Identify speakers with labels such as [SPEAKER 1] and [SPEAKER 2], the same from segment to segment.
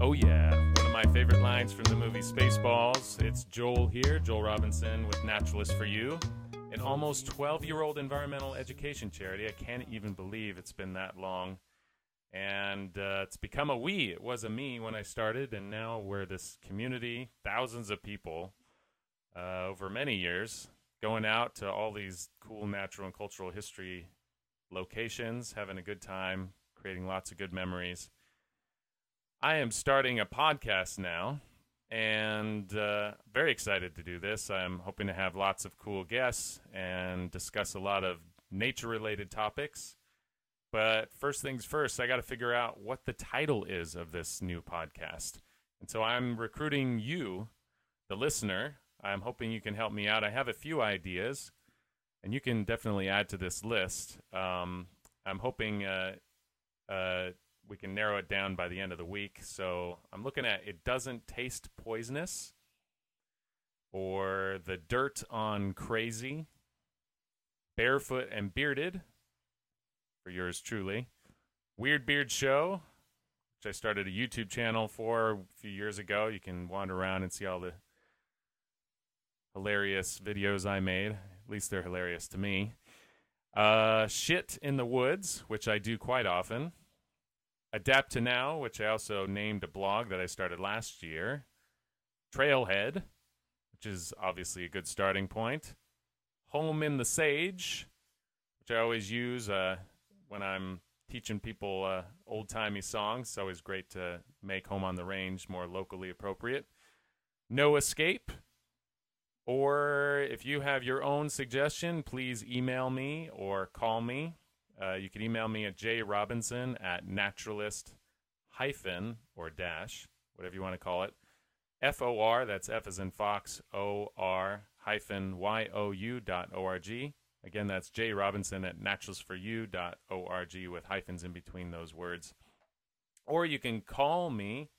[SPEAKER 1] Oh, yeah. One of my favorite lines from the movie Spaceballs. It's Joel here, Joel Robinson with Naturalist for You, an almost 12 year old environmental education charity. I can't even believe it's been that long. And uh, it's become a we. It was a me when I started, and now we're this community, thousands of people uh, over many years, going out to all these cool natural and cultural history locations, having a good time, creating lots of good memories. I am starting a podcast now and uh, very excited to do this. I'm hoping to have lots of cool guests and discuss a lot of nature related topics. But first things first, I got to figure out what the title is of this new podcast. And so I'm recruiting you, the listener. I'm hoping you can help me out. I have a few ideas, and you can definitely add to this list. Um, I'm hoping uh, uh, we can narrow it down by the end of the week. So I'm looking at It Doesn't Taste Poisonous, or The Dirt on Crazy, Barefoot and Bearded, for yours truly, Weird Beard Show, which I started a YouTube channel for a few years ago. You can wander around and see all the hilarious videos I made. At least they're hilarious to me. Uh, Shit in the Woods, which I do quite often. Adapt to Now, which I also named a blog that I started last year. Trailhead, which is obviously a good starting point. Home in the Sage, which I always use uh, when I'm teaching people uh, old timey songs. It's always great to make Home on the Range more locally appropriate. No Escape. Or if you have your own suggestion, please email me or call me. Uh, you can email me at jrobinson at naturalist hyphen or dash, whatever you want to call it. F O R, that's F as in Fox, O R hyphen Y O U dot O R G. Again, that's J Robinson at naturalistforyou dot O R G with hyphens in between those words. Or you can call me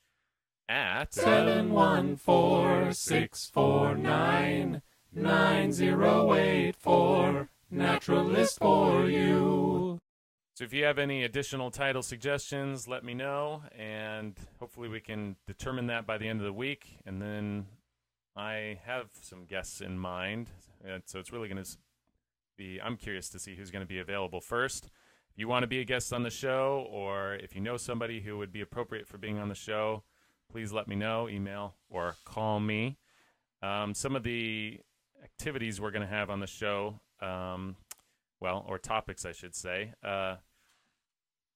[SPEAKER 1] at
[SPEAKER 2] Seven one four six four nine nine zero eight four. Naturalist for you.
[SPEAKER 1] So if you have any additional title suggestions, let me know, and hopefully we can determine that by the end of the week. And then I have some guests in mind, and so it's really going to be. I'm curious to see who's going to be available first. If you want to be a guest on the show, or if you know somebody who would be appropriate for being on the show, please let me know, email or call me. Um, some of the activities we're going to have on the show um, well, or topics, I should say. Uh,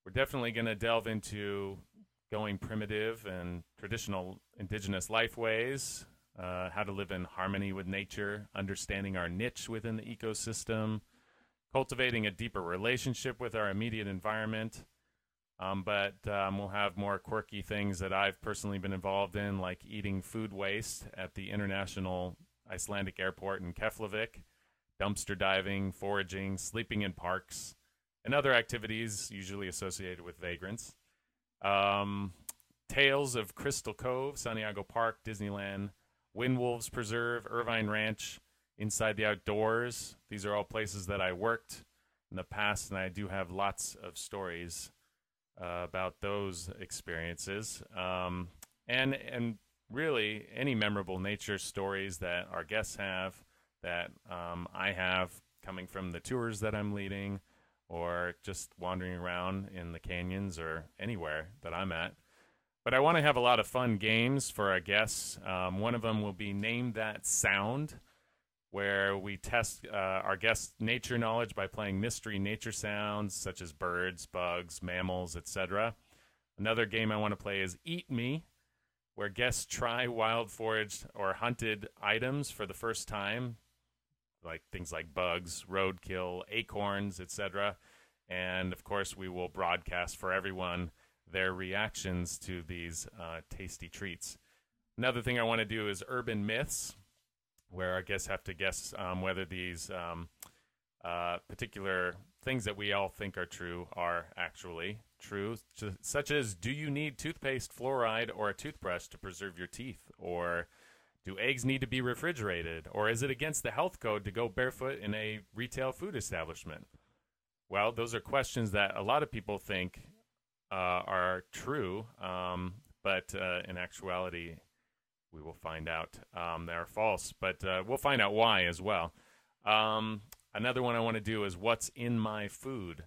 [SPEAKER 1] we're definitely going to delve into going primitive and traditional indigenous life ways, uh, how to live in harmony with nature, understanding our niche within the ecosystem, cultivating a deeper relationship with our immediate environment. Um, but um, we'll have more quirky things that I've personally been involved in, like eating food waste at the International Icelandic Airport in Keflavik dumpster diving, foraging, sleeping in parks, and other activities usually associated with vagrants. Um, Tales of Crystal Cove, Santiago Park, Disneyland, Wind Wolves Preserve, Irvine Ranch, Inside the Outdoors. These are all places that I worked in the past, and I do have lots of stories uh, about those experiences. Um, and and really any memorable nature stories that our guests have that um, I have coming from the tours that I'm leading or just wandering around in the canyons or anywhere that I'm at. But I want to have a lot of fun games for our guests. Um, one of them will be Name That Sound, where we test uh, our guests' nature knowledge by playing mystery nature sounds such as birds, bugs, mammals, etc. Another game I want to play is Eat Me, where guests try wild foraged or hunted items for the first time like things like bugs, roadkill, acorns, etc. And of course, we will broadcast for everyone their reactions to these uh, tasty treats. Another thing I want to do is urban myths, where our guests have to guess um, whether these um, uh, particular things that we all think are true are actually true, such as do you need toothpaste, fluoride, or a toothbrush to preserve your teeth? Or do eggs need to be refrigerated? Or is it against the health code to go barefoot in a retail food establishment? Well, those are questions that a lot of people think uh, are true, um, but uh, in actuality, we will find out um, they are false. But uh, we'll find out why as well. Um, another one I want to do is what's in my food,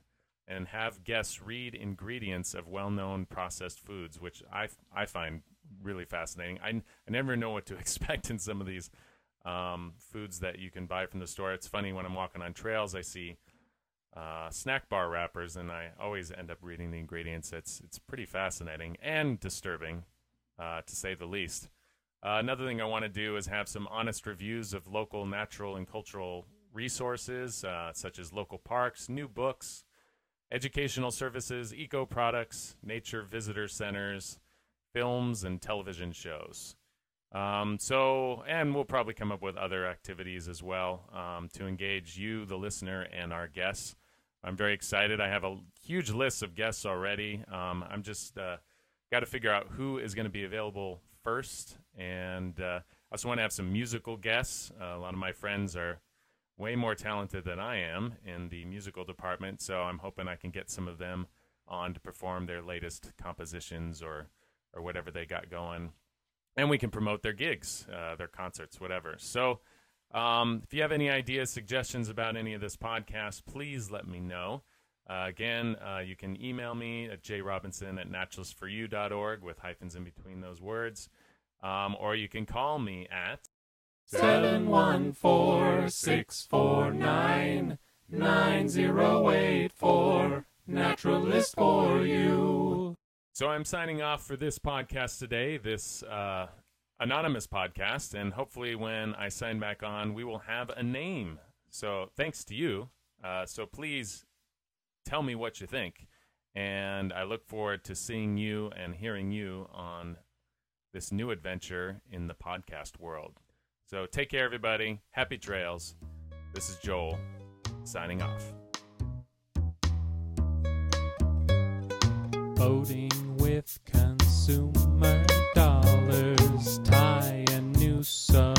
[SPEAKER 1] and have guests read ingredients of well-known processed foods, which I I find really fascinating. I I never know what to expect in some of these um, foods that you can buy from the store. It's funny when I'm walking on trails, I see uh, snack bar wrappers, and I always end up reading the ingredients. It's it's pretty fascinating and disturbing, uh, to say the least. Uh, another thing I want to do is have some honest reviews of local natural and cultural resources, uh, such as local parks, new books, educational services, eco products, nature visitor centers, films, and television shows. Um, so, and we'll probably come up with other activities as well um, to engage you, the listener, and our guests. I'm very excited. I have a huge list of guests already. Um, I'm just uh, got to figure out who is going to be available first, and uh, I also want to have some musical guests. Uh, a lot of my friends are way more talented than I am in the musical department, so I'm hoping I can get some of them on to perform their latest compositions or or whatever they got going, and we can promote their gigs, uh, their concerts, whatever. So. Um, if you have any ideas, suggestions about any of this podcast, please let me know. Uh, again, uh, you can email me at jrobinson at naturalistforyou.org with hyphens in between those words. Um, or you can call me at
[SPEAKER 2] 714-649-9084 Naturalist for you.
[SPEAKER 1] So I'm signing off for this podcast today, this uh, anonymous podcast, and hopefully when I sign back on, we will have a name. So thanks to you. Uh, so please tell me what you think, and I look forward to seeing you and hearing you on this new adventure in the podcast world. So take care, everybody. Happy trails. This is Joel signing off.
[SPEAKER 2] voting with consumer dollars. Tie a new sub.